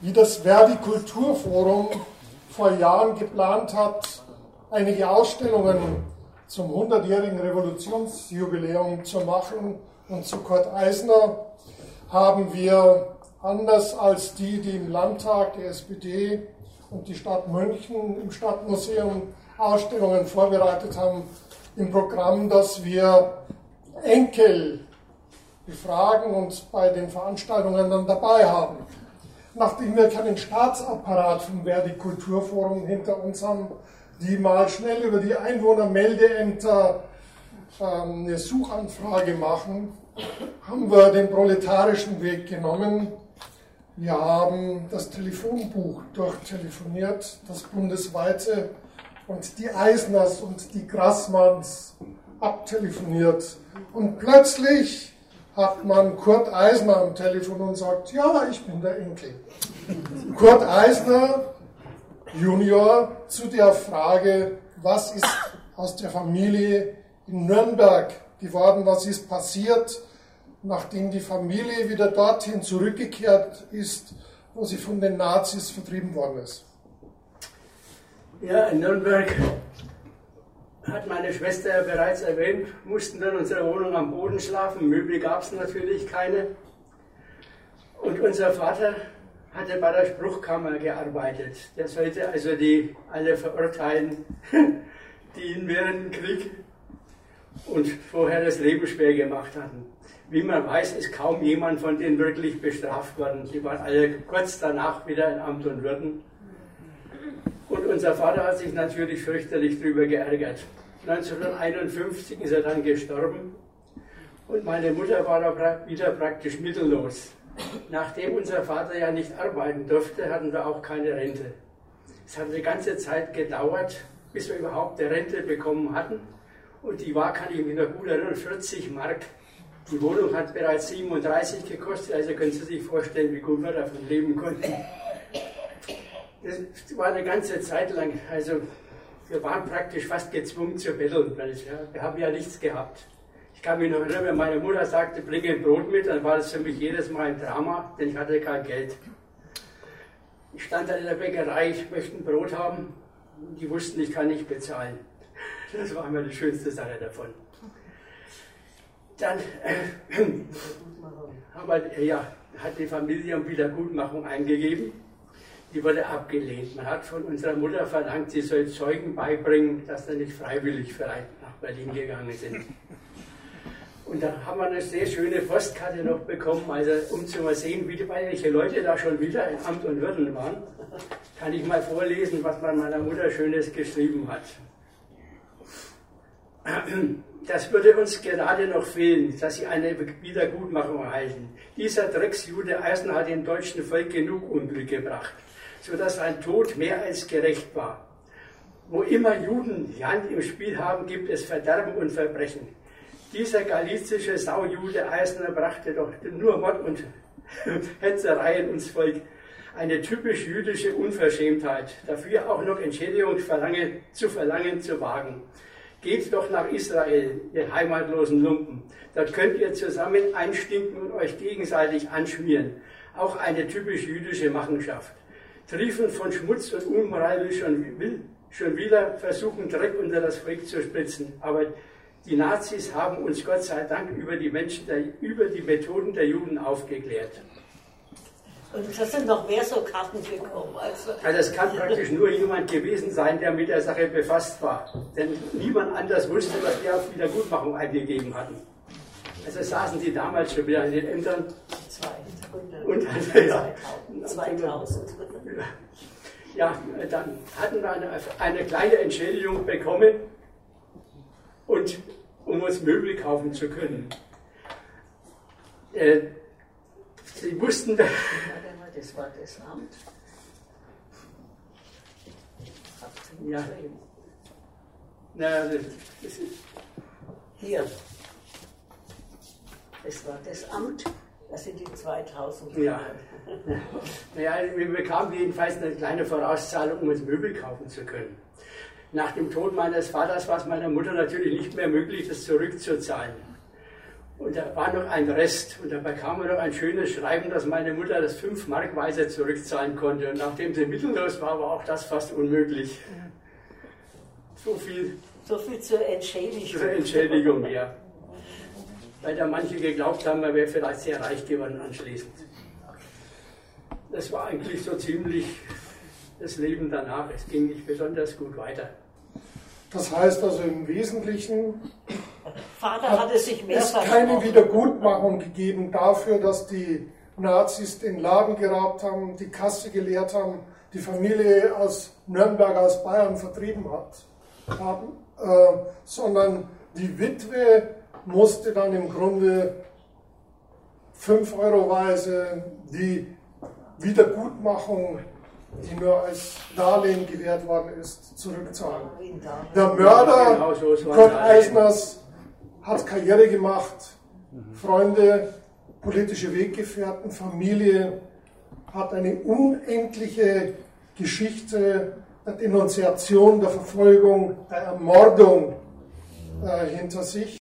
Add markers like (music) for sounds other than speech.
wie das Verdi Kulturforum vor Jahren geplant hat, einige Ausstellungen zum 100-jährigen Revolutionsjubiläum zu machen. Und zu Kurt Eisner haben wir, anders als die, die im Landtag der SPD und die Stadt München im Stadtmuseum Ausstellungen vorbereitet haben, im Programm, dass wir Enkel befragen und bei den Veranstaltungen dann dabei haben. Nachdem wir keinen Staatsapparat vom Verdi Kulturforum hinter uns haben, die mal schnell über die Einwohnermeldeämter ähm, eine Suchanfrage machen, haben wir den proletarischen Weg genommen. Wir haben das Telefonbuch durchtelefoniert, das bundesweite, und die Eisners und die Grassmanns abtelefoniert. Und plötzlich hat man Kurt Eisner am Telefon und sagt, ja, ich bin der Enkel. Kurt Eisner Junior zu der Frage, was ist aus der Familie in Nürnberg geworden, was ist passiert, nachdem die Familie wieder dorthin zurückgekehrt ist, wo sie von den Nazis vertrieben worden ist. Ja, in Nürnberg hat meine Schwester ja bereits erwähnt, mussten dann in unserer Wohnung am Boden schlafen. Möbel gab es natürlich keine. Und unser Vater hatte bei der Spruchkammer gearbeitet. Der sollte also die alle verurteilen, (laughs) die ihn während dem Krieg und vorher das Leben schwer gemacht hatten. Wie man weiß, ist kaum jemand von denen wirklich bestraft worden. Die waren alle kurz danach wieder in Amt und Würden. Unser Vater hat sich natürlich fürchterlich darüber geärgert. 1951 ist er dann gestorben und meine Mutter war da wieder praktisch mittellos. Nachdem unser Vater ja nicht arbeiten durfte, hatten wir auch keine Rente. Es hat eine ganze Zeit gedauert, bis wir überhaupt eine Rente bekommen hatten. Und die war, kann ich mich noch gut erinnern, 40 Mark. Die Wohnung hat bereits 37 gekostet, also können Sie sich vorstellen, wie gut wir davon leben konnten. Das war eine ganze Zeit lang, also wir waren praktisch fast gezwungen zu betteln, weil wir haben ja nichts gehabt. Ich kann mich noch erinnern, wenn meine Mutter sagte, bringe ein Brot mit, dann war das für mich jedes Mal ein Drama, denn ich hatte kein Geld. Ich stand dann in der Bäckerei, ich möchte ein Brot haben. Die wussten, ich kann nicht bezahlen. Das war immer die schönste Sache davon. Dann äh, (clears throat) aber, ja, hat die Familie um Wiedergutmachung eingegeben. Die wurde abgelehnt. Man hat von unserer Mutter verlangt, sie soll Zeugen beibringen, dass sie nicht freiwillig nach Berlin gegangen sind. Und da haben wir eine sehr schöne Postkarte noch bekommen, also um zu mal sehen, wie, welche Leute da schon wieder in Amt und Würden waren, kann ich mal vorlesen, was man meiner Mutter Schönes geschrieben hat. Das würde uns gerade noch fehlen, dass sie eine Wiedergutmachung erhalten. Dieser Drecksjude Eisen hat dem deutschen Volk genug Unglück gebracht, sodass sein Tod mehr als gerecht war. Wo immer Juden die Hand im Spiel haben, gibt es Verderben und Verbrechen. Dieser galizische Saujude Eisner brachte doch nur Mord und (laughs) Hetzereien ins Volk. Eine typisch jüdische Unverschämtheit, dafür auch noch Entschädigung verlange, zu verlangen zu wagen. Geht doch nach Israel, ihr heimatlosen Lumpen. Dort könnt ihr zusammen einstinken und euch gegenseitig anschmieren. Auch eine typisch jüdische Machenschaft. Triefen von Schmutz und Unmoral schon, schon wieder versuchen, Dreck unter das Volk zu spritzen. Aber die Nazis haben uns Gott sei Dank über die, Menschen der, über die Methoden der Juden aufgeklärt. Und das sind noch mehr so Karten gekommen. Also. also es kann praktisch nur jemand gewesen sein, der mit der Sache befasst war. Denn niemand anders wusste, was wir auf Wiedergutmachung eingegeben hatten. Also saßen die damals schon wieder in den Ämtern. Und also, ja, (laughs) 2000. Ja, dann hatten wir eine, eine kleine Entschädigung bekommen und um uns Möbel kaufen zu können. Äh, sie wussten, das war das Amt. Ja. Na, das ist Hier. Das war das Amt. Das sind die 2000. Ja. (laughs) naja, wir bekamen jedenfalls eine kleine Vorauszahlung, um uns Möbel kaufen zu können. Nach dem Tod meines Vaters war es meiner Mutter natürlich nicht mehr möglich, das zurückzuzahlen. Und da war noch ein Rest und da bekam er noch ein schönes Schreiben, dass meine Mutter das fünf Markweise zurückzahlen konnte. Und nachdem sie mittellos war, war auch das fast unmöglich. So viel So viel zur Entschädigung. zur Entschädigung, ja. Weil da manche geglaubt haben, er wäre vielleicht sehr reich geworden anschließend. Das war eigentlich so ziemlich das Leben danach. Es ging nicht besonders gut weiter. Das heißt also im Wesentlichen Vater hatte sich mehr es keine. Wiedergutmachung gegeben dafür, dass die Nazis den Laden geraubt haben, die Kasse geleert haben, die Familie aus Nürnberg, aus Bayern vertrieben hat, haben, äh, sondern die Witwe musste dann im Grunde 5 Euroweise die Wiedergutmachung, die nur als Darlehen gewährt worden ist, zurückzahlen. Der Mörder Genau es Kurt ein Eisners hat Karriere gemacht, Freunde, politische Weggefährten, Familie, hat eine unendliche Geschichte der Denunziation, der Verfolgung, der Ermordung äh, hinter sich.